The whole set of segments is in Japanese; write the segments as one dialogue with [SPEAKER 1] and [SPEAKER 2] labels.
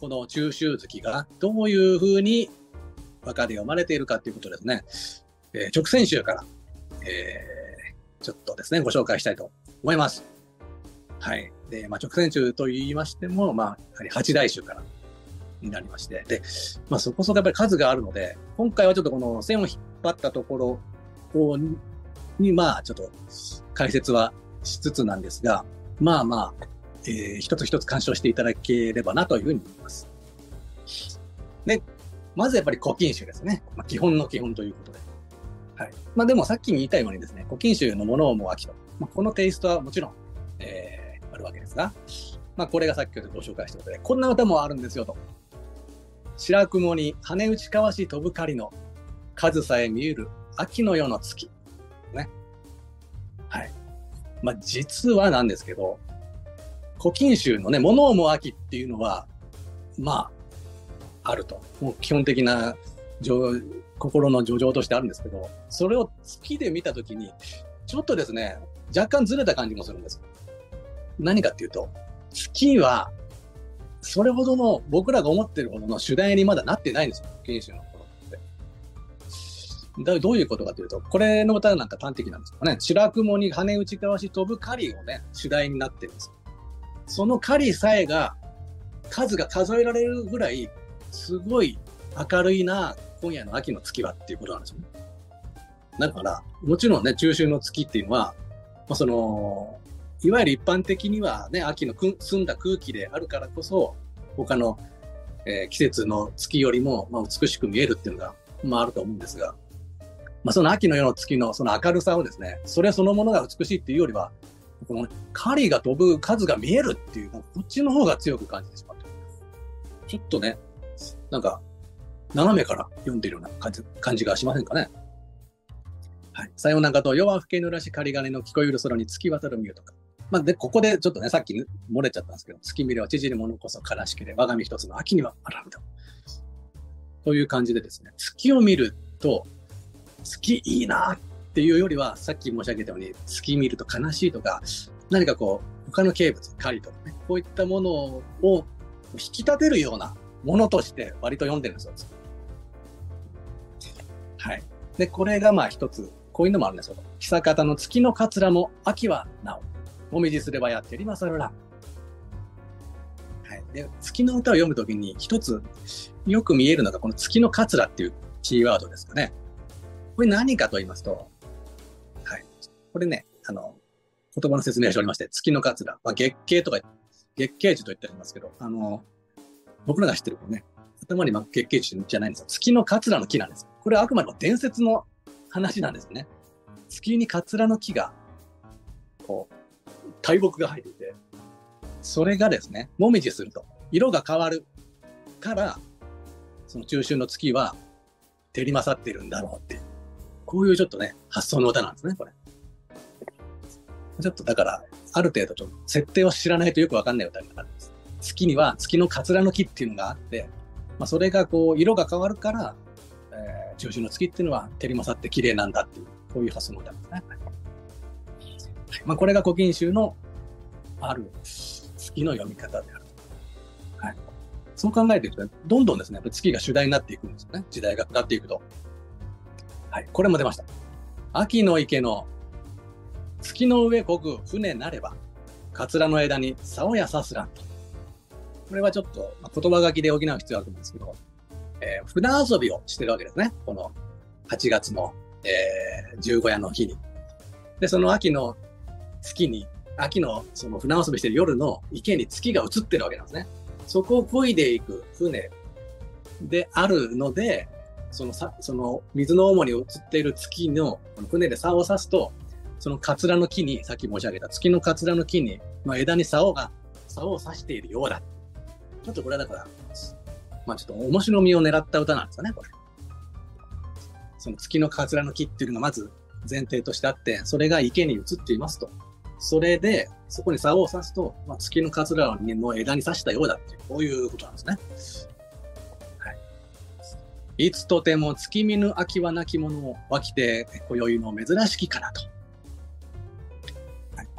[SPEAKER 1] この中秋月がどういうふうに和歌で読まれているかということですね、えー、直線集から、えー、ちょっとですね、ご紹介したいと思います。はい。で、まあ、直線集と言いましても、まあ、やはり八大集からになりまして、で、まあ、そこそこやっぱり数があるので、今回はちょっとこの線を引っ張ったところをに、まあ、ちょっと解説はしつつなんですが、まあまあ、えー、一つ一つ干渉していただければなというふうに思います。で、まずやっぱり古今集ですね。まあ、基本の基本ということで。はい。まあでもさっき言いたいようにですね、古今集のものをもう飽きと。まあ、このテイストはもちろん、えー、あるわけですが、まあこれがさっきご紹介したことで、こんな歌もあるんですよと。白雲に羽打ち交わし飛ぶ狩りの数さえ見える秋の夜の月。ね。はい。まあ実はなんですけど、古今集のね、物をも秋っていうのは、まあ、あると。もう基本的な心の叙情としてあるんですけど、それを月で見たときに、ちょっとですね、若干ずれた感じもするんです。何かっていうと、月は、それほどの、僕らが思ってるほどの主題にまだなってないんですよ、研修の頃って。だどういうことかというと、これの歌なんか端的なんですよね。白雲に羽打ち交わし飛ぶ狩りをね、主題になってるんですよ。その狩りさえが、数が数えられるぐらい、すごい明るいな、今夜の秋の月はっていうことなんですよ。だから、もちろんね、中秋の月っていうのは、まあ、その、いわゆる一般的にはね、秋の澄んだ空気であるからこそ、他の、えー、季節の月よりも、まあ、美しく見えるっていうのが、まあ、あると思うんですが、まあ、その秋の夜の月のその明るさをですね、それそのものが美しいっていうよりは、この、狩りが飛ぶ数が見えるっていう、こっちの方が強く感じてしまってちょっとね、なんか、斜めから読んでるような感じ感じがしませんかね。はい。さようなかと、夜は更けぬらし仮金の聞こえる空に月渡る見よとか。まあ、で、ここでちょっとね、さっき漏れちゃったんですけど、月見れは縮るものこそ悲しけれ、我が身一つの秋にはあらんと。という感じでですね、月を見ると、月いいなっていうよりは、さっき申し上げたように、月見ると悲しいとか、何かこう、他の景物、狩りとかね、こういったものを引き立てるようなものとして割と読んでるんです。はい。で、これがまあ一つ、こういうのもあるんですよ。久方の月の桂も秋はなお。もみじすればやってりまするら。はい。で、月の歌を読むときに一つよく見えるのがこの月の桂っていうキーワードですかね。これ何かと言いますと、これね、あの、言葉の説明をしておりまして、月の桂、まあ、月経とか、月経樹と言ってありますけど、あの、僕らが知ってるこのね、頭に月経樹じゃないんですよ。月の桂の木なんです。これはあくまでも伝説の話なんですね。月に桂の木が、こう、大木が生えていて、それがですね、もみじすると、色が変わるから、その中秋の月は照り勝っているんだろうって、こういうちょっとね、発想の歌なんですね、これ。ちょっとだから、ある程度ちょっと設定を知らないとよくわかんない歌になるんです。月には月の桂の木っていうのがあって、まあ、それがこう、色が変わるから、えー、中秋の月っていうのは照り勝って綺麗なんだっていう、こういう発想の歌ですね。まあ、これが古今集のある月の読み方である。はい。そう考えていくと、どんどんですね、月が主題になっていくんですよね。時代が下っていくと。はい。これも出ました。秋の池の月の上こぐ船なれば、カツラの枝に竿やさすらんと。これはちょっと、言葉書きで補う必要あると思うんですけど、えー、船遊びをしてるわけですね。この8月の、えー、十五夜の日に。で、その秋の月に、秋のその船遊びしてる夜の池に月が映ってるわけなんですね。そこを漕いでいく船であるので、そのさ、その水の主に映っている月の船で竿を刺すと、そのカツラの木に、さっき申し上げた月のカツラの木に、の枝に竿が、竿を刺しているようだ。ちょっとこれはだから、まあちょっと面白みを狙った歌なんですよね、これ。その月のカツラの木っていうのがまず前提としてあって、それが池に移っていますと。それで、そこに竿を刺すと、まあ、月のカツラの枝に刺したようだっていう、こういうことなんですね。はい。いつとても月見ぬ秋はなきものを湧きて、今宵の珍しきかなと。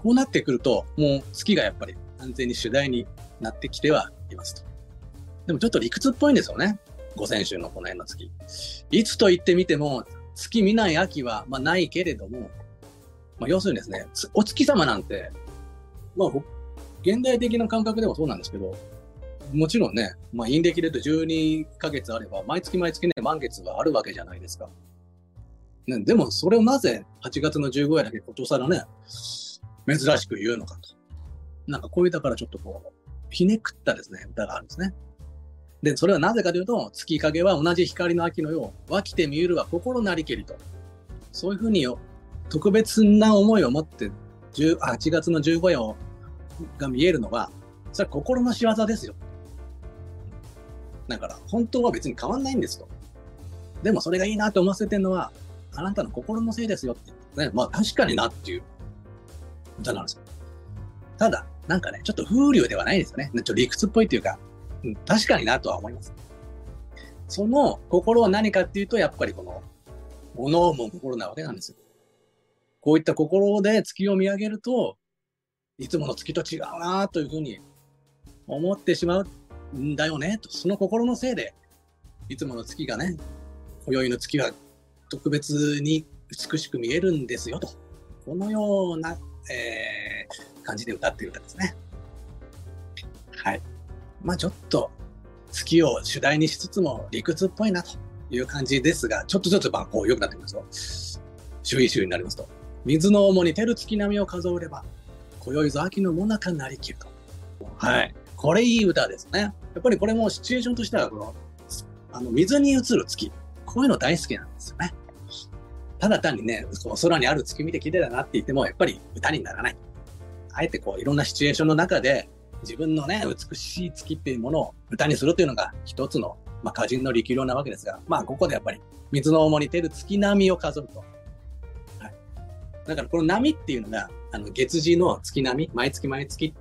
[SPEAKER 1] こうなってくると、もう月がやっぱり安全に主題になってきてはいますと。でもちょっと理屈っぽいんですよね。五千秋のこの辺の月。いつと言ってみても、月見ない秋は、まあ、ないけれども、まあ、要するにですね、お月様なんて、まあ、現代的な感覚でもそうなんですけど、もちろんね、まあ、陰暦で言うと12ヶ月あれば、毎月毎月ね、満月があるわけじゃないですか。ね、でも、それをなぜ8月の15夜だけことさらね、珍しく言うのかと。なんかこういうだからちょっとこう、ひねくったですね、歌があるんですね。で、それはなぜかというと、月影は同じ光の秋のよう、湧きて見えるは心なりけりと。そういうふうに特別な思いを持って8月の15夜をが見えるのは、それは心の仕業ですよ。だから、本当は別に変わんないんですと。でもそれがいいなと思わせてるのは、あなたの心のせいですよってね。まあ確かになっていう歌なんですよ。ただ、なんかね、ちょっと風流ではないですよね。ちょっと理屈っぽいっていうか、うん、確かになとは思います。その心は何かっていうと、やっぱりこの、物をも心なわけなんですよ。こういった心で月を見上げると、いつもの月と違うなというふうに思ってしまうんだよねと。その心のせいで、いつもの月がね、今宵の月は特別に美しく見えるんですよと。このような、えー、感じで歌っている歌ですね。はい。まあちょっと月を主題にしつつも理屈っぽいなという感じですが、ちょっとずつまあこう良くなってきますと、周囲周囲になりますと、水の主に照る月並みを数えれば、今宵ぞ秋のもなかなりきると。はい。これいい歌ですね。やっぱりこれもシチュエーションとしては、この、あの、水に映る月。こういうの大好きなんですよね。ただ単にね、こう空にある月見て綺麗だなって言っても、やっぱり歌にならない。あえてこう、いろんなシチュエーションの中で、自分のね、美しい月っていうものを歌にするというのが一つの、まあ、歌人の力量なわけですが、まあ、ここでやっぱり、水の重に出る月並みを数えると。はい。だから、この波っていうのが、あの、月次の月並み、毎月毎月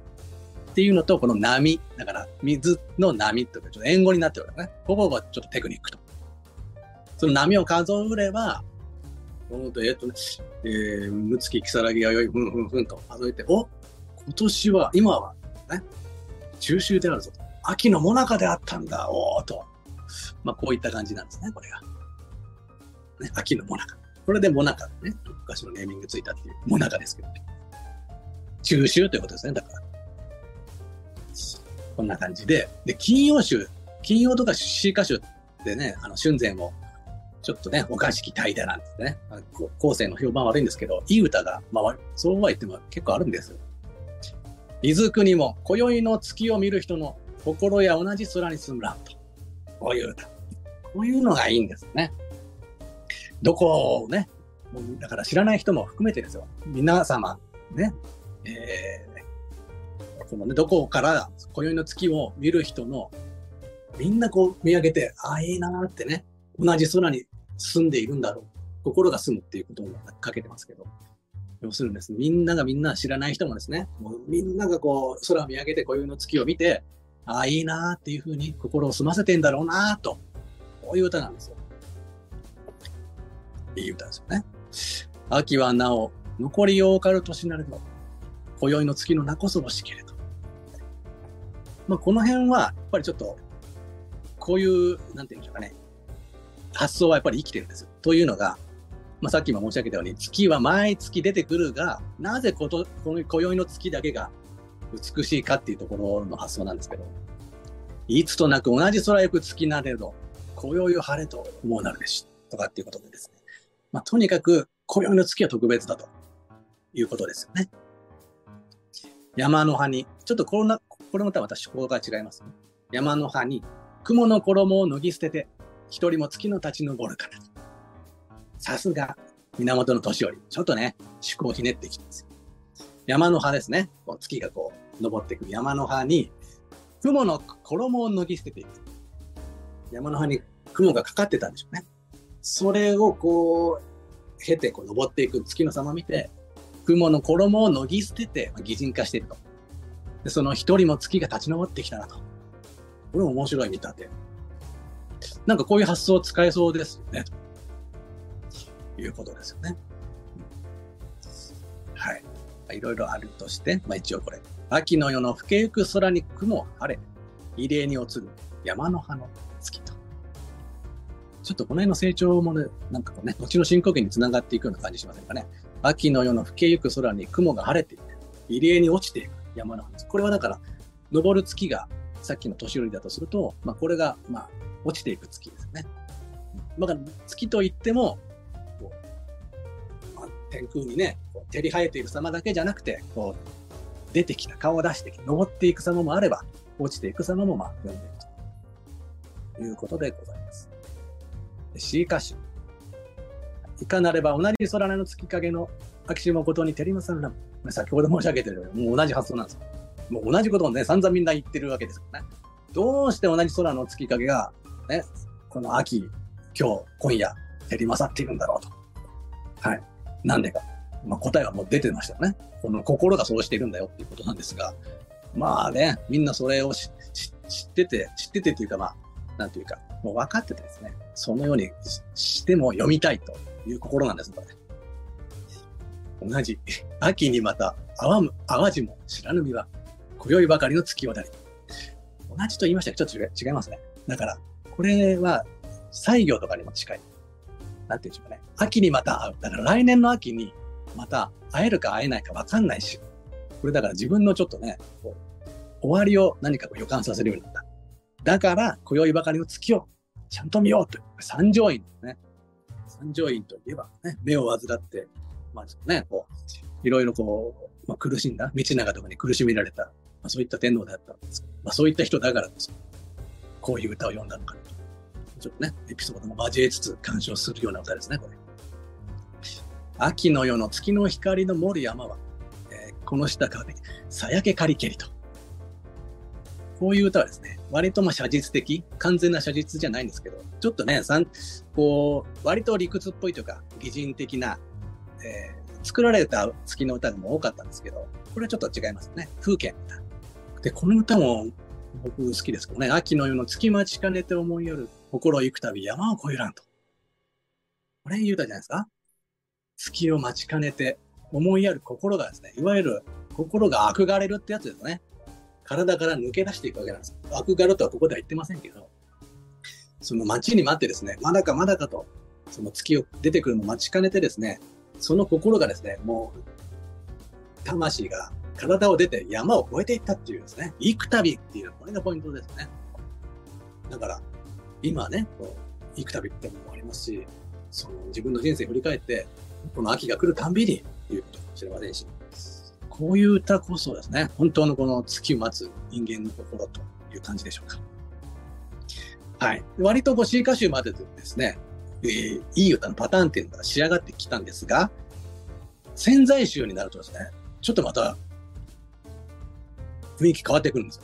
[SPEAKER 1] っていうのと、この波、だから、水の波とか、ちょっと円語になってるわけね。ここがちょっとテクニックと。その波を数えれば、えっ、とね、えー、むつき、きさらぎがよい、ふんふんふんと数えて、お今年は、今はね、中秋であるぞと。秋のもなかであったんだ、おおと。まあ、こういった感じなんですね、これが。ね、秋のもなか。これでもなかね、昔のネーミングついたっていうもなかですけど、ね、中秋ということですね、だから。こんな感じで、で、金曜週、金曜とか詩歌集でね、あの、春前を、ちょっとね、おかしき怠惰なんですね。後世の評判悪いんですけど、いい歌が、まあ、そうは言っても結構あるんですよ。伊豆国も今宵の月を見る人の心や同じ空に住むらんと。こういう歌。こういうのがいいんですね。どこをね、だから知らない人も含めてですよ。皆様、ね、えー、このね、どこから今宵の月を見る人の、みんなこう見上げて、ああ、いいなーってね、同じ空に住んでいるんだろう。心が住むっていうことをかけてますけど。要するにですね、みんながみんな知らない人もですね、もうみんながこう空を見上げて今宵の月を見て、ああ、いいなっていうふうに心を澄ませてんだろうなと、こういう歌なんですよ。いい歌ですよね。秋はなお、残りようかる年なれど、今宵の月の名こそ欲しけれど。まあ、この辺は、やっぱりちょっと、こういう、なんていうんでしょうかね、発想はやっぱり生きてるんですよ。というのが、まあ、さっきも申し上げたように、月は毎月出てくるが、なぜこと、この今宵の月だけが美しいかっていうところの発想なんですけど、いつとなく同じ空よく月なれど、今宵を晴れと思うなるべし、とかっていうことでですね。まあ、とにかく、今宵の月は特別だということですよね。山の葉に、ちょっとこれこれまた私、思考が違いますね。山の葉に、雲の衣を脱ぎ捨てて、一人も月の立ち上るから。さすが、源の年寄り。ちょっとね、趣向をひねってきてます山の葉ですね。こう月がこう、登っていく山の葉に、雲の衣を脱ぎ捨てていく。山の葉に雲がかかってたんでしょうね。それをこう、経てこう登っていく月の様を見て、雲の衣を脱ぎ捨てて、擬人化していると。でその一人も月が立ち上ってきたなと。これも面白い見立て。なんかこういう発想を使えそうですよね。ということですよね。はい。いろいろあるとして、まあ一応これ。秋の夜の更けゆく空に雲晴れ、異例に落ちる山の葉の月と。ちょっとこの辺の成長もね、なんかこうね、後の深呼吸につながっていくような感じしませんかね。秋の夜の更けゆく空に雲が晴れていて、入江に落ちていく山の葉これはだから、昇る月がさっきの年寄りだとすると、まあ、これが、まあ、落ちていく月ですね。まあ、月といっても、こうまあ、天空にね、照り生えている様だけじゃなくて、こう、出てきた、顔を出してきて、登っていく様もあれば、落ちていく様も、まあ、読んでいくということでございます。C 歌手。いかなれば同じ空の月影の秋島ことに照りますらも、先ほど申し上げてるように、もう同じ発想なんですよ。もう同じことをね、散々みんな言ってるわけですからね。どうして同じ空の月影が、ね、この秋、今日、今夜、照り勝っているんだろうと。はい。なんでか。まあ、答えはもう出てましたよね。この心がそうしているんだよっていうことなんですが、まあね、みんなそれを知ってて、知っててというかまあ、なんていうか、もう分かっててですね、そのようにしても読みたいという心なんです、これ。同じ。秋にまた、淡む、淡路も知らぬ身は、今宵ばかりの月渡り。同じと言いましたけど、ちょっと違いますね。だから、これは、西行とかにも近い。なんていうんでしょうかね。秋にまた会う。だから来年の秋にまた会えるか会えないか分かんないし。これだから自分のちょっとね、こう終わりを何かこう予感させるようになった。だから、今宵ばかりの月をちゃんと見ようという。三条院ですね。三条院といえばね、目を患って、まあちょっとね、こう、いろいろこう、まあ、苦しんだ、道長とかに苦しめられた、まあ、そういった天皇だったんですまあそういった人だからこそ、こういう歌を読んだのかな。ちょっとね、エピソードも交えつつ鑑賞するような歌ですね、これ。秋の夜の月の光の森山は、えー、この下からさやけかりけりと。こういう歌はですね、割とまあ写実的、完全な写実じゃないんですけど、ちょっとね、さんこう、割と理屈っぽいというか、擬人的な、えー、作られた月の歌も多かったんですけど、これはちょっと違いますね。風景の歌。で、この歌も僕好きですけどね、秋の夜の月待ちかねて思いよる、心行くたび山を越えらんと。これ言うたじゃないですか月を待ちかねて思いやる心がですね、いわゆる心が憧れるってやつですね。体から抜け出していくわけなんです。悪がるとはここでは言ってませんけど、その待ちに待ってですね、まだかまだかと、その月を出てくるのを待ちかねてですね、その心がですね、もう、魂が体を出て山を越えていったっていうですね、行く旅っていうのは、これがポイントですね。だから、今ね、行く旅ってのもありますし、その自分の人生振り返って、この秋が来るたんびに言うことかもしれませんし、こういう歌こそですね、本当のこの月を待つ人間の心という感じでしょうか。はい。割とこう C 歌集まででですね、えー、いい歌のパターンっていうのが仕上がってきたんですが、潜在集になるとですね、ちょっとまた雰囲気変わってくるんですよ。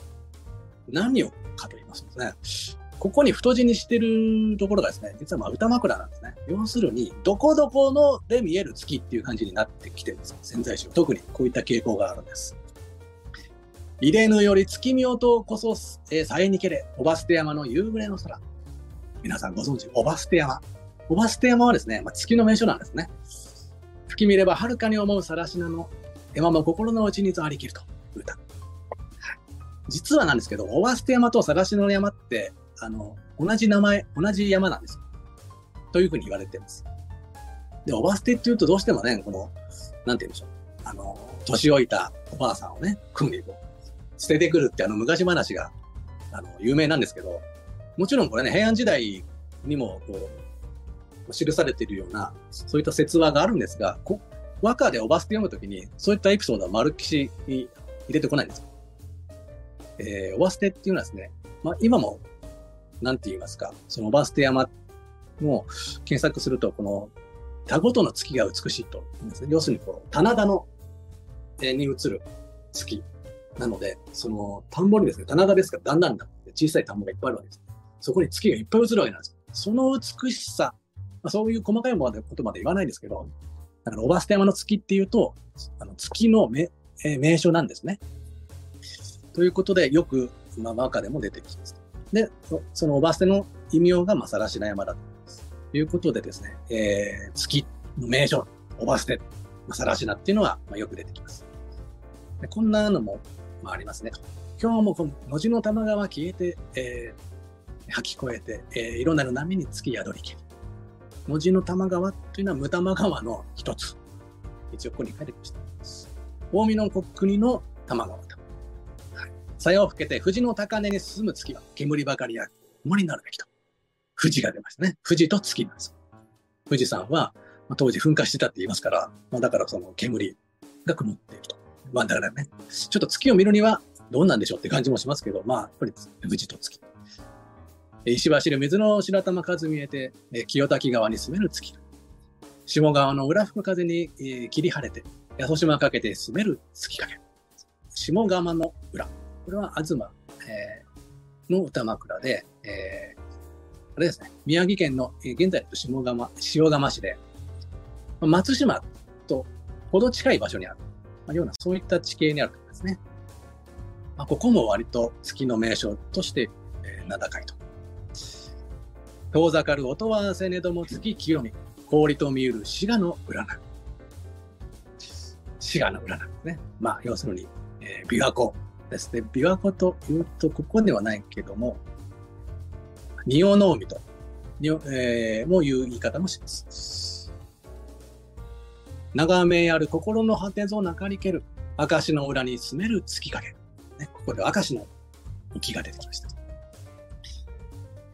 [SPEAKER 1] 何をかと言いますとですね、ここに太字にしてるところがですね、実はまあ歌枕なんですね。要するに、どこどこので見える月っていう感じになってきてるんですよ。潜在集。特にこういった傾向があるんです。入れぬより月見音こそ、えー、さえにけれ、おばすて山の夕暮れの空。皆さんご存知、おばすて山。おばすて山はですね、まあ、月の名所なんですね。吹き見れば遥かに思うさらしなの山も心の内にとありきると歌。実はなんですけど、おばすて山とさらしの山ってあの、同じ名前、同じ山なんですよ。というふうに言われてます。で、おば捨てって言うとどうしてもね、この、なんて言うんでしょう。あの、年老いたおばあさんをね、組にこう、捨ててくるってあの昔話が、あの、有名なんですけど、もちろんこれね、平安時代にも、こう、記されているような、そういった説話があるんですが、こ和歌でおば捨て読むときに、そういったエピソードは丸記しに入れてこないんですよ。えー、おば捨てっていうのはですね、まあ今もなんて言いますか、そのバステ山も検索すると、この田ごとの月が美しいと、要するに、この棚田の、えに映る月なので、その田んぼにですね、棚田ですからだんだんだって小さい田んぼがいっぱいあるわけです。そこに月がいっぱい映るわけなんです。その美しさ、まあ、そういう細かいことまで言わないですけど、だから、オバステ山の月っていうと、あの月の名,、えー、名所なんですね。ということで、よく、まあ、和歌でも出てきます。で、そのおば捨ての異名が、まあ、さらしな山だということでですね、えー、月の名所、おば捨て、ま、さらしなっていうのは、まあ、よく出てきます。でこんなのも、まあ、ありますね。今日もこの、のじの玉川消えて、え吐き越えて、えー、いろんな波につき宿りけり。文字の玉川というのは無玉川の一つ。一応ここに書いてきました。近江の国の玉川。さやを吹けて、富士の高根に進む月は煙ばかりや雲になるべきと。富士が出ましたね。富士と月なんです。富士山は、まあ、当時噴火してたって言いますから、まあ、だからその煙が曇っていると。まあだからね、ちょっと月を見るにはどうなんでしょうって感じもしますけど、まあやっぱり富士と月。石走る水の白玉数見えて、清滝川に住める月。下川の裏吹く風に、切り晴れて、八十島かけて住める月影。下川の裏。これは東、えー、の歌枕で、えー、あれですね、宮城県の、えー、現在の下川、塩釜市で、松島とほど近い場所にある、まあ、ような、そういった地形にあるとですね。まあ、ここも割と月の名所として、えー、名高いと。遠ざかる音はせねども月清み、氷と見ゆる滋賀の裏な。滋賀の裏なんですね。まあ、要するに、えー、琵琶湖ですね。琵琶湖というと、ここではないけども、仁王の海と、えー、もいう言い方もします。長めある心の果てぞなかりける、明石の裏に住める月影。ね、ここで明石の浮が出てきました。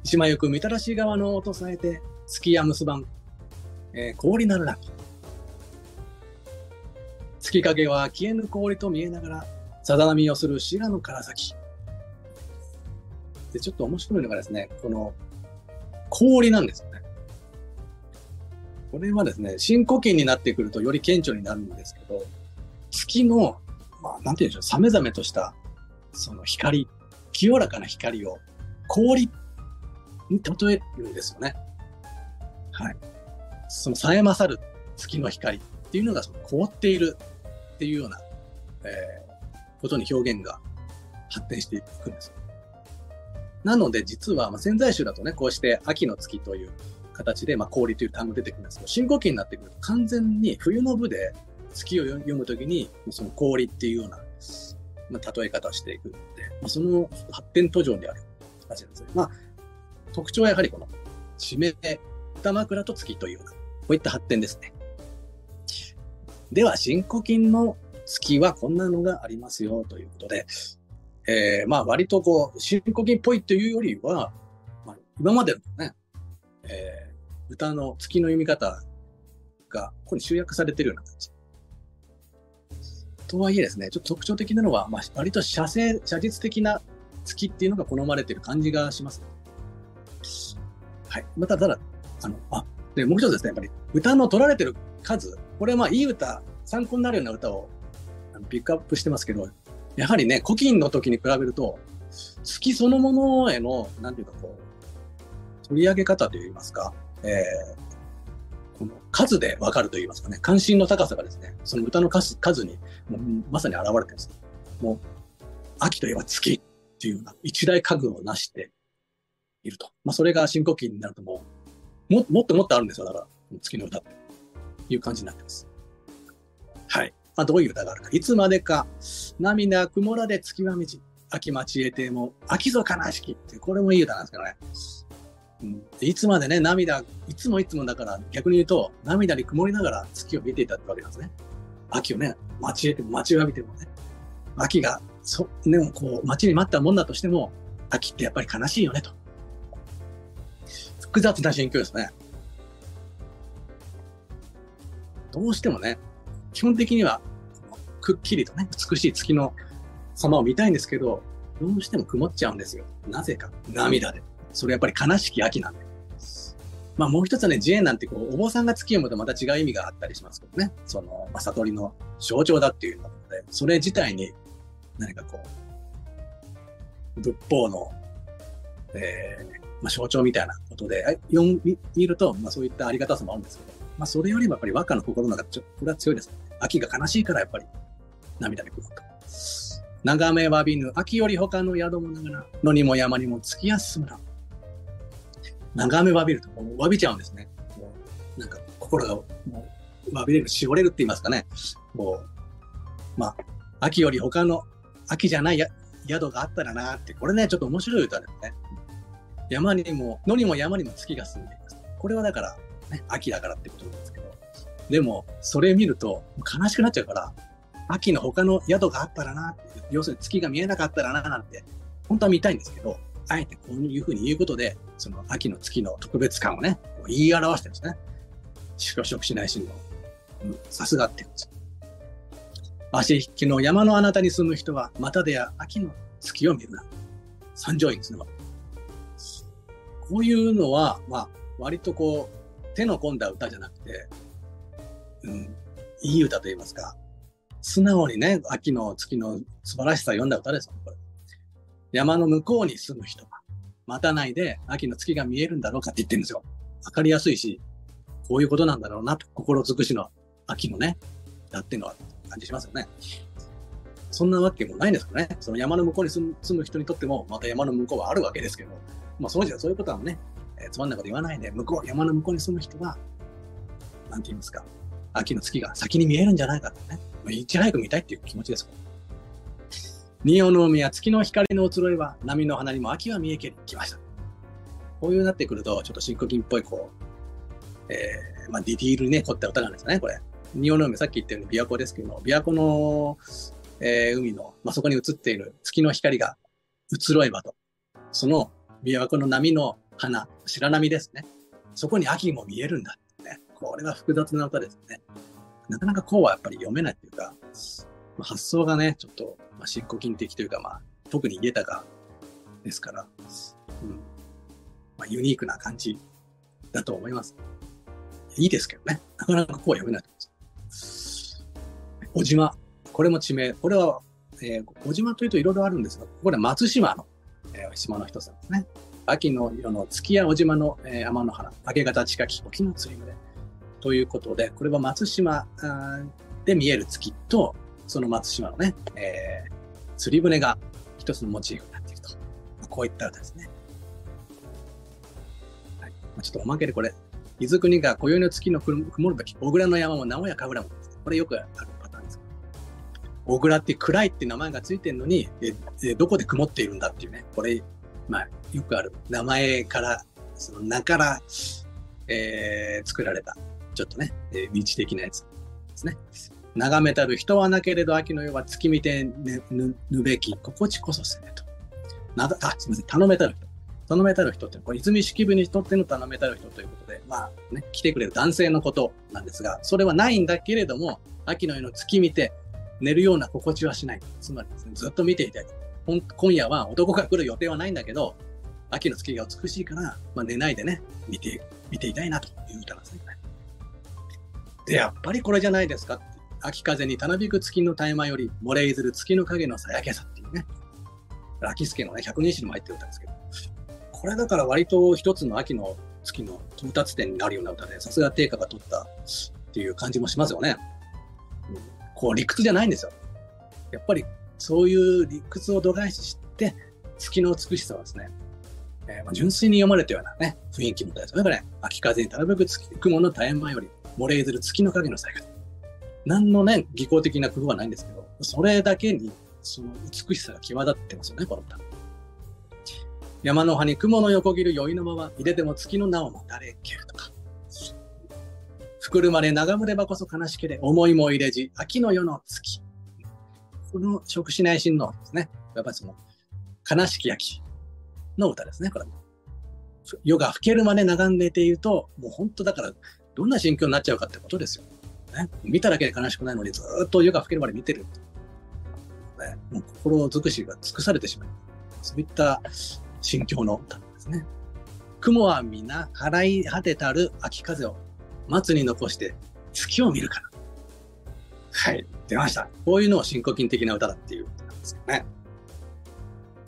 [SPEAKER 1] 島ゆくみたらし川の音さえて、月や結ばん、えー、氷なるなき。月影は消えぬ氷と見えながら、さざ波をする滋賀の唐崎。で、ちょっと面白いのがですね、この氷なんですよね。これはですね、深呼吸になってくるとより顕著になるんですけど、月の、まあ、なんて言うんでしょう、さめざめとした、その光、清らかな光を氷に例えるんですよね。はい。そのさえ勝る月の光っていうのがその凍っているっていうような、えー、ことに表現が発展していくんです。なので実は、まあ、潜在集だとね、こうして秋の月という形で、まあ、氷という単語出てくるんですけど、深呼吸になってくると完全に冬の部で月を読むときに、その氷っていうような、まあ、例え方をしていくので、まあ、その発展途上である形なんですね。まあ、特徴はやはりこの、地名、歌枕と月というような、こういった発展ですね。では、新古今の月はこんなのがありますよということで、えー、まあ割とこう、新古今っぽいというよりは、まあ、今までのね、えー、歌の月の読み方がここに集約されてるような感じ。とはいえですね、ちょっと特徴的なのは、まあ、割と写生、写実的な月っていうのが好まれてる感じがします、はい。また、ただ、あの、あ、で、もう一つですね、やっぱり歌の取られてる数、これはまあいい歌、参考になるような歌をピックアップしてますけど、やはりね、古今の時に比べると、月そのものへの、なんていうかこう、取り上げ方といいますか、えー、この数でわかるといいますかね、関心の高さがですね、その歌の数数にもうまさに現れてるんです。もう、秋といえば月っていうような一大家具を成していると。まあ、それが深呼吸になるともう、ももっともっとあるんですよ。だから、月の歌って。いう感じになってます。まあ、どういう歌があるか。いつまでか、涙曇らで月は道、秋町へても、秋ぞ悲しきって、これもいい歌なんですけどね。うん、いつまでね、涙、いつもいつもだから逆に言うと、涙に曇りながら月を見ていたってわけなんですね。秋をね、待ちへても、待ちわびてもね。秋が、そ、でもこう、待ちに待ったもんだとしても、秋ってやっぱり悲しいよね、と。複雑な心境ですね。どうしてもね、基本的には、くっきりとね、美しい月の様を見たいんですけど、どうしても曇っちゃうんですよ。なぜか。涙で。それやっぱり悲しき秋なんで。まあもう一つはね、自演なんてこう、お坊さんが月を読むとまた違う意味があったりしますけどね。その、まあ、悟りの象徴だっていうので、それ自体に何かこう、仏法の、えー、まあ、象徴みたいなことで、読み見ると、まあそういったありがたさもあるんですけど、まあ、それよりもやっぱり和歌の心の中、ちょこれは強いです、秋が悲しいからやっぱり涙でくると。長めわびぬ、秋より他の宿もながら、野にも山にも月休むな。長めわびると、もうわびちゃうんですね。もうなんか心がもうわびれる、絞れるって言いますかね。もう、まあ、秋より他の、秋じゃないや宿があったらなって、これね、ちょっと面白い歌ですね。山にも、野にも山にも月が住んでいます。これはだから、ね、秋だからってことなんですけど、でも、それ見ると悲しくなっちゃうから、秋の他の宿があったらな、要するに月が見えなかったらな、なんて、本当は見たいんですけど、あえてこういうふうに言うことで、その秋の月の特別感をね、言い表してるんですね。宿食しないしの。さすがって言うんです。足引きの山のあなたに住む人は、またでや秋の月を見るな。三条院ですね。こういうのは、まあ、割とこう、手の込んだ歌じゃなくて、うん、いい歌と言いますか、素直にね、秋の月の素晴らしさを読んだ歌です、これ。山の向こうに住む人は、待たないで秋の月が見えるんだろうかって言ってるんですよ。わかりやすいし、こういうことなんだろうなと、心尽くしの秋のね、だっていうのは感じしますよね。そんなわけもないんですかね。その山の向こうに住む人にとっても、また山の向こうはあるわけですけど、まあそうじゃ、そういうことはね、つまんなこと言わないで、向こう、山の向こうに住む人は、なんて言いますか、秋の月が先に見えるんじゃないかってね、いち早く見たいっていう気持ちです。仁王の海は月の光の移ろいは波の花にも秋は見えけきました。こういうなってくると、ちょっと新古今っぽい、こう、えー、まあ、ディティールにね、凝った歌なんですね、これ。仁王の海、さっき言ったように琵琶湖ですけども琵琶湖の、えー、海の、まあ、そこに映っている月の光が移ろえばと。その琵琶湖の波の花、白波ですね。そこに秋も見えるんだってね。これは複雑な歌ですね。なかなかこうはやっぱり読めないっていうか、まあ、発想がね、ちょっと、まあ、進行金的というか、まあ、特に家高ですから、うん。まあ、ユニークな感じだと思います。いいですけどね。なかなかこうは読めないと思います。小島。これも地名。これは、えー、小島というといろいろあるんですが、これは松島の、えー、島の一つなんですね。秋の色の月や小島の、えー、天の花、明け方近き沖の釣り船。ということで、これは松島で見える月と、その松島のね、えー、釣り船が一つのモチーフになっていると。こういった歌ですね。はい、ちょっとおまけでこれ、伊豆国が今宵の月の曇るべき、小倉の山も名古屋神楽も、これよくあるパターンです。小倉って暗いって名前がついてるのに、えどこで曇っているんだっていうね、これ、まあ、よくある名前から、その名から、えー、作られたちょっとね、えー、道的なやつですね。眺めたる人はなけれど秋の夜は月見てぬぬぬべき心地こそせねと。な、あ、すみません、頼めたる人。頼めたる人って、これ、泉式部にとっての頼めたる人ということで、まあね、来てくれる男性のことなんですが、それはないんだけれども、秋の夜の月見て寝るような心地はしない。つまりですね、ずっと見ていたい。今夜は男が来る予定はないんだけど、秋の月が美しいから、まあ、寝ないでね、見て、見ていたいなという歌なんですね。で、やっぱりこれじゃないですか秋風にたなびく月の絶え間より、漏れいずる月の影のさやけさっていうね。秋助のね、百人詩にも入ってる歌ですけど。これだから割と一つの秋の月の到達点になるような歌で、さすが定価が取ったっていう感じもしますよね。うん、こう理屈じゃないんですよ。やっぱりそういう理屈を度外視して、月の美しさはですね、えー、まあ純粋に読まれたようなね、雰囲気みたいですよね。これ、秋風にたなびく月、雲の絶え間より、漏れずる月の影の最後。何のね、技巧的な工夫はないんですけど、それだけに、その美しさが際立ってますよね、この歌。山の葉に雲の横切る酔いのまま、入れても月の名をもたれけるとか。ふるまれ長むればこそ悲しけれ、思いも入れじ、秋の夜の月。この食しない神のですね。やっぱりその、悲しき秋の歌ですね、これも。夜が更けるまで眺んでいていると、もう本当だから、どんな心境になっちゃうかってことですよ。ね、見ただけで悲しくないのにずっと夜が更けるまで見てる。ね、もう心尽くしが尽くされてしまう。そういった心境の歌ですね。雲は皆払い果てたる秋風を松に残して月を見るかな。はい、出ました。こういうのを深呼吸的な歌だっていうことなんですよね。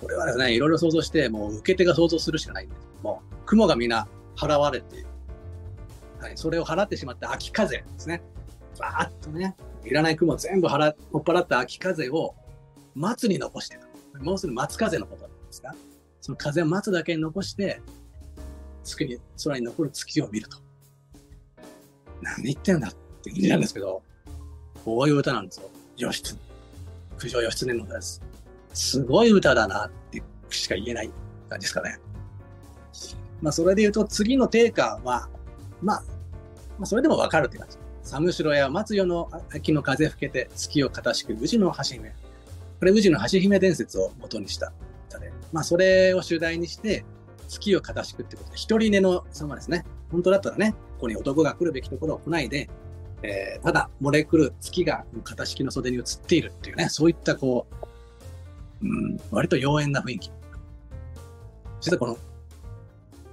[SPEAKER 1] これはですね、いろいろ想像して、もう受け手が想像するしかないんですけども、雲が皆払われて。はい、それを払ってしまった秋風ですね。バーッとね、いらない雲全部払追っ払った秋風を松に残してた。もうすぐ松風のことなんですかその風を松だけに残して、月に、空に残る月を見ると。何言ってんだって感じなんですけど、こういう歌なんですよ。義経。九条義経の歌です。すごい歌だなってしか言えない感じですかね。まあ、それで言うと、次の定価は、まあ、まあ、それでもわかるって感じ。寒城や松代の秋の風吹けて、月をかたしく宇治の橋姫。これ、宇治の橋姫伝説を元にした歌で、まあ、それを主題にして、月をかたしくってことで、一人寝の様ですね。本当だったらね、ここに男が来るべきところを来ないで、えー、ただ漏れ来る月が型式の袖に映っているっていうね、そういったこう、うん、割と妖艶な雰囲気。実はこの、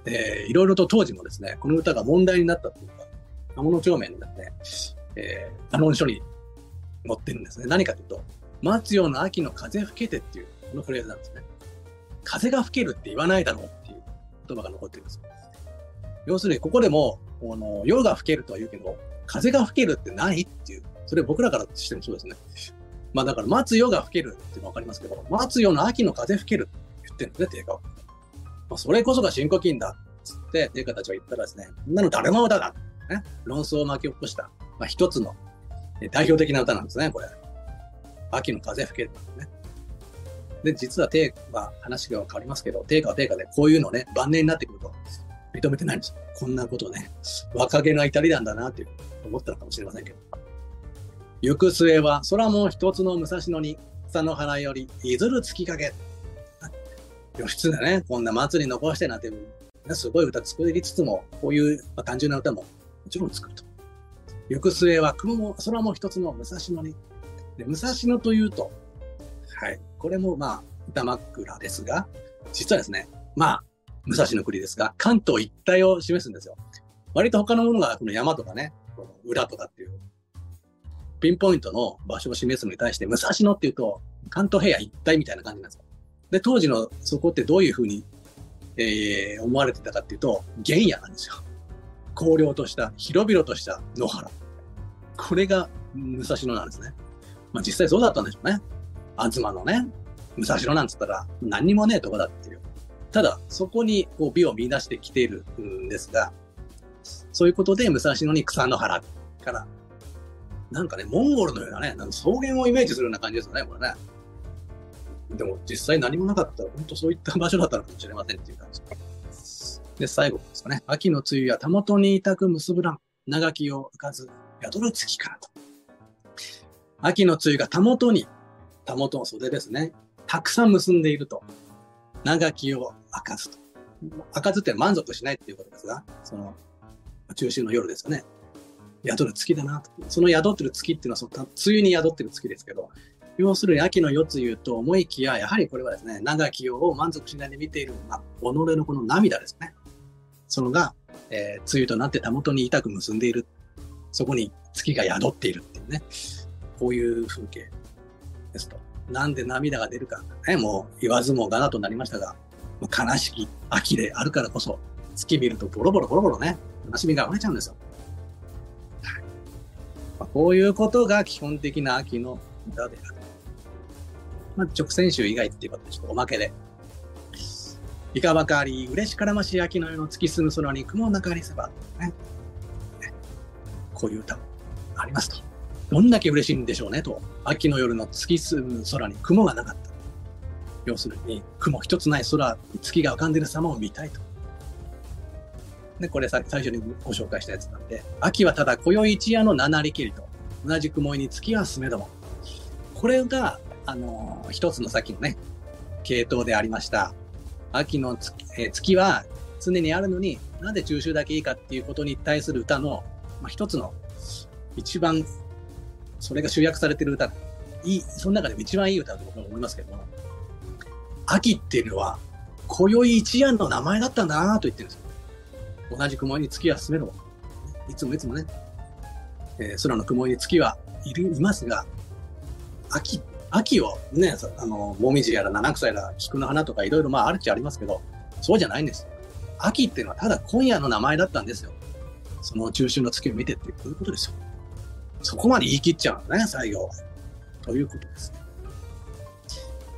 [SPEAKER 1] えー、いろいろと当時もですね、この歌が問題になったというか、魔物帳面になって、えー、論書に載ってるんですね。何かというと、松葉の秋の風吹けてっていう、このフレーズなんですね。風が吹けるって言わないだろうっていう言葉が残ってるんです。要するに、ここでも、この夜が吹けるとは言うけど、風が吹けるって何っていう、それ僕らからしてもそうですね。まあだから、待つ夜が吹けるっていうのはわかりますけど、待つ夜の秋の風吹けるって言ってるんですね、定価は。まあ、それこそが深呼吸だっつって、定価たちは言ったらですね、こんなの誰も歌だ、ね、論争を巻き起こした、まあ、一つの代表的な歌なんですね、これ。秋の風吹けるね。で、実は定価、話が変わりますけど、定価は定価でこういうのね、晩年になってくると認めてないんですよ。こんなことね、若気の至りなんだなって思ったのかもしれませんけど。行く末は空も一つの武蔵野に、草の花よりいずる月影。義経ね、こんな祭り残してなんて、すごい歌作りつつも、こういう、単純な歌ももちろん作ると。行く末は雲も空も一つの武蔵野に。で武蔵野というと、はい、これもまあ歌枕ですが、実はですね、まあ武蔵の国ですが、関東一帯を示すんですよ。割と他のものがこの山とかね、この裏とかって、ピンポイントの場所を示すのに対して、武蔵野っていうと、関東平野一帯みたいな感じなんですよ。で、当時のそこってどういうふうに、えー、思われてたかっていうと、原野なんですよ。荒涼とした、広々とした野原。これが武蔵野なんですね。まあ実際そうだったんでしょうね。東のね、武蔵野なんつったら何にもねえとこだっていう。ただ、そこにこう美を見出してきているんですが、そういうことで武蔵野に草の原から、なんかね、モンゴルのようなね、なんか草原をイメージするような感じですよね、これね。でも実際何もなかったら、本当そういった場所だったのかもしれませんっていう感じ。で、最後ですかね。秋の梅雨やたもとに痛く結ぶらん。長きを浮かず、宿る月からと。秋の梅雨がたもとに、たもとの袖ですね。たくさん結んでいると。長きを開かずと。開かずって満足しないっていうことですが、その、中秋の夜ですよね。宿る月だなと。その宿ってる月っていうのは、その梅雨に宿ってる月ですけど、要するに秋の夜露と思いきや、やはりこれはですね、長き夜を満足しないで見ている、まあ、己のこの涙ですね。そのが、えー、梅雨となってたもとに痛く結んでいる。そこに月が宿っているっていうね。こういう風景ですと。なんで涙が出るか、ね、もう言わずもがなとなりましたが、悲しき秋であるからこそ、月見るとボロボロボロボロね、悲しみが溢れちゃうんですよ。まあ、こういうことが基本的な秋の歌である。まあ、直線集以外っていうことでちょっとおまけで。いかばかり、嬉しからましい秋の夜の月住む空に雲の中にせば、ね、こういう歌もありますと。どんだけ嬉しいんでしょうねと。秋の夜の月住む空に雲がなかった。要するに、雲一つない空に月が浮かんでる様を見たいと。で、これさ最初にご紹介したやつなんで、秋はただ今宵一夜の七里霧と、同じ雲に月は住めども。これが、あの、一つのさっきのね、系統でありました。秋の月,、えー、月は常にあるのに、なんで中秋だけいいかっていうことに対する歌の、まあ、一つの一番それが集約されてる歌、いい、その中でも一番いい歌だと思いますけども、秋っていうのは、今宵一夜の名前だったんだなと言ってるんですよ。同じ雲に月は進めろ。いつもいつもね、えー、空の雲に月はいる、いますが、秋、秋をね、あの、もみじやら七草やら菊の花とかいろいろまああるっちゃありますけど、そうじゃないんです。秋っていうのはただ今夜の名前だったんですよ。その中秋の月を見てっていう、こういうことですよ。そこまで言い切っちゃうのね、最後は。ということです。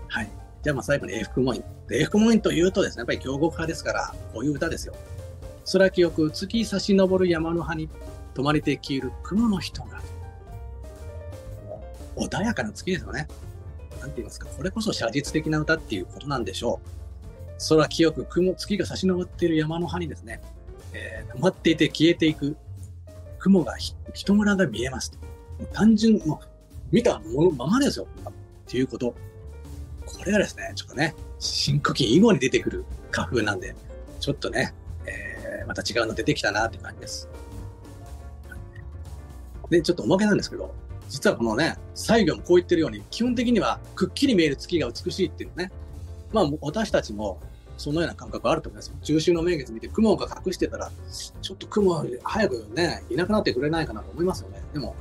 [SPEAKER 1] はい。じゃあまあ最後に永福門院。永福門院というとですね、やっぱり京極派ですから、こういう歌ですよ。空清く月差し昇る山の葉に泊まりて消える雲の人が。穏やかな月ですよね。なんて言いますか、これこそ写実的な歌っていうことなんでしょう。空清く雲、月が差し昇っている山の葉にですね、えー、止まっていて消えていく雲が人村が見えますと。単純、もう見たものままですよ。っていうこと。これがですね、ちょっとね、深呼吸以後に出てくる花粉なんで、ちょっとね、また違うの出てきたなって感じです。で、ちょっとおまけなんですけど、実はこのね、西行もこう言ってるように、基本的にはくっきり見える月が美しいっていうね、まあ私たちもそのような感覚あると思います。中秋の名月見て雲が隠してたら、ちょっと雲早くね、いなくなってくれないかなと思いますよね。でも、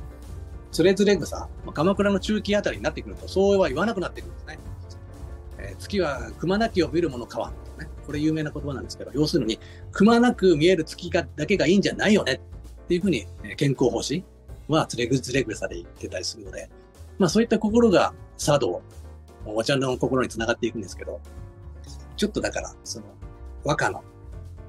[SPEAKER 1] つれづれがさ、鎌倉の中期あたりになってくると、そうは言わなくなってくるんですね。えー、月はくまなきを見るものかわね。これ有名な言葉なんですけど、要するに、くまなく見える月がだけがいいんじゃないよねっていうふうに、健康方針はつれぐつれぐさで言ってたりするので、まあそういった心が茶道、お茶の心につながっていくんですけど、ちょっとだから、その、和歌の、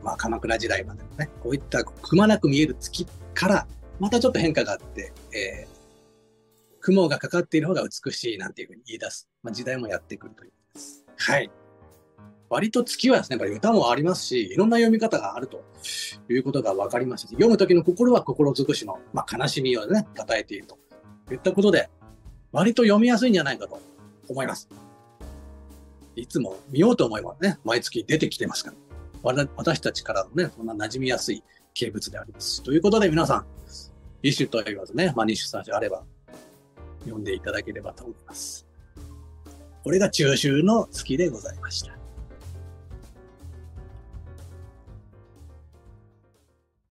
[SPEAKER 1] まあ鎌倉時代までのね、こういったくまなく見える月から、またちょっと変化があって、えー、雲がかかっている方が美しいなんていうふうに言い出す、まあ、時代もやってくるということです。はい。割と月はですね、やっぱり歌もありますし、いろんな読み方があるということが分かりますし、読む時の心は心尽くしの、まあ、悲しみをね、称えているといったことで、割と読みやすいんじゃないかと思います。いつも見ようと思えばね、毎月出てきてますから、私たちからのね、そんな馴染みやすい形物でありますし。ということで皆さん、一種と言わずね、まあ、二種三種あれば、読んでいただければと思います。これが中秋の月でございました。